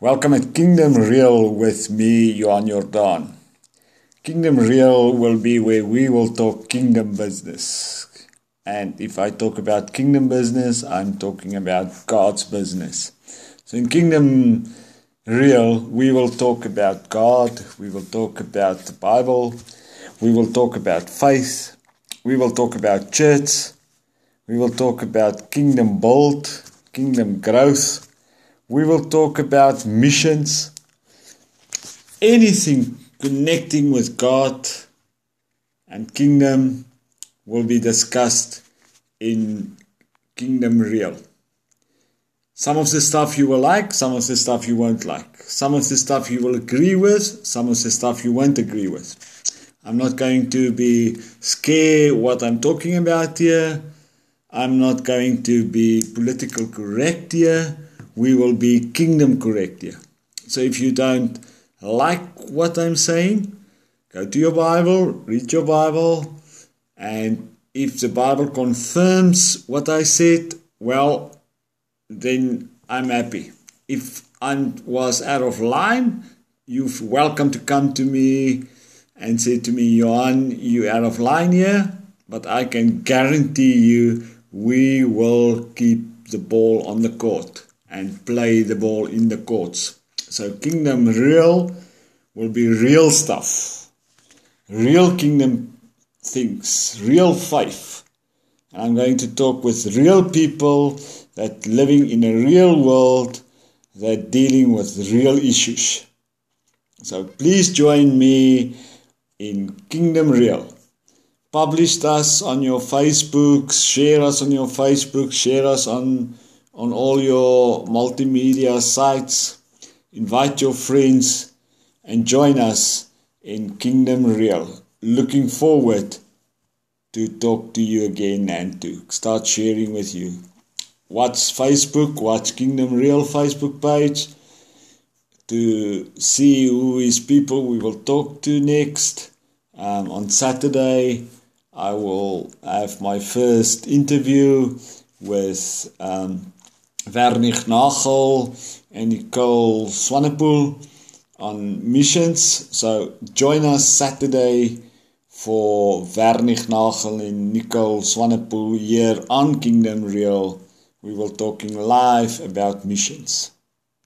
Welcome at Kingdom Real with me, Johan Jordan. Kingdom Real will be where we will talk kingdom business. And if I talk about kingdom business, I'm talking about God's business. So in Kingdom Real, we will talk about God, we will talk about the Bible, we will talk about faith, we will talk about church, we will talk about kingdom build, kingdom growth we will talk about missions, anything connecting with God and kingdom will be discussed in Kingdom Real. Some of the stuff you will like, some of the stuff you won't like. Some of the stuff you will agree with, some of the stuff you won't agree with. I'm not going to be scared what I'm talking about here. I'm not going to be political correct here we will be kingdom correct here. So if you don't like what I'm saying, go to your Bible, read your Bible, and if the Bible confirms what I said, well, then I'm happy. If I was out of line, you're welcome to come to me and say to me, Johan, you're out of line here, but I can guarantee you we will keep the ball on the court and play the ball in the courts. So, kingdom real will be real stuff, real kingdom things, real faith. And I'm going to talk with real people that living in a real world that dealing with real issues. So please join me in Kingdom Real. Publish us on your Facebook, share us on your Facebook, share us on on all your multimedia sites. Invite your friends and join us in Kingdom Real. Looking forward to talk to you again and to start sharing with you. Watch Facebook, watch Kingdom Real Facebook page to see who is people we will talk to next. Um, on Saturday, I will have my first interview with um, Vernig Nagel and Nicole Swanepoel on missions. So join us Saturday for Vernig Nagel and Nicole Swanepoel here on Kingdom Real. We will talking live about missions.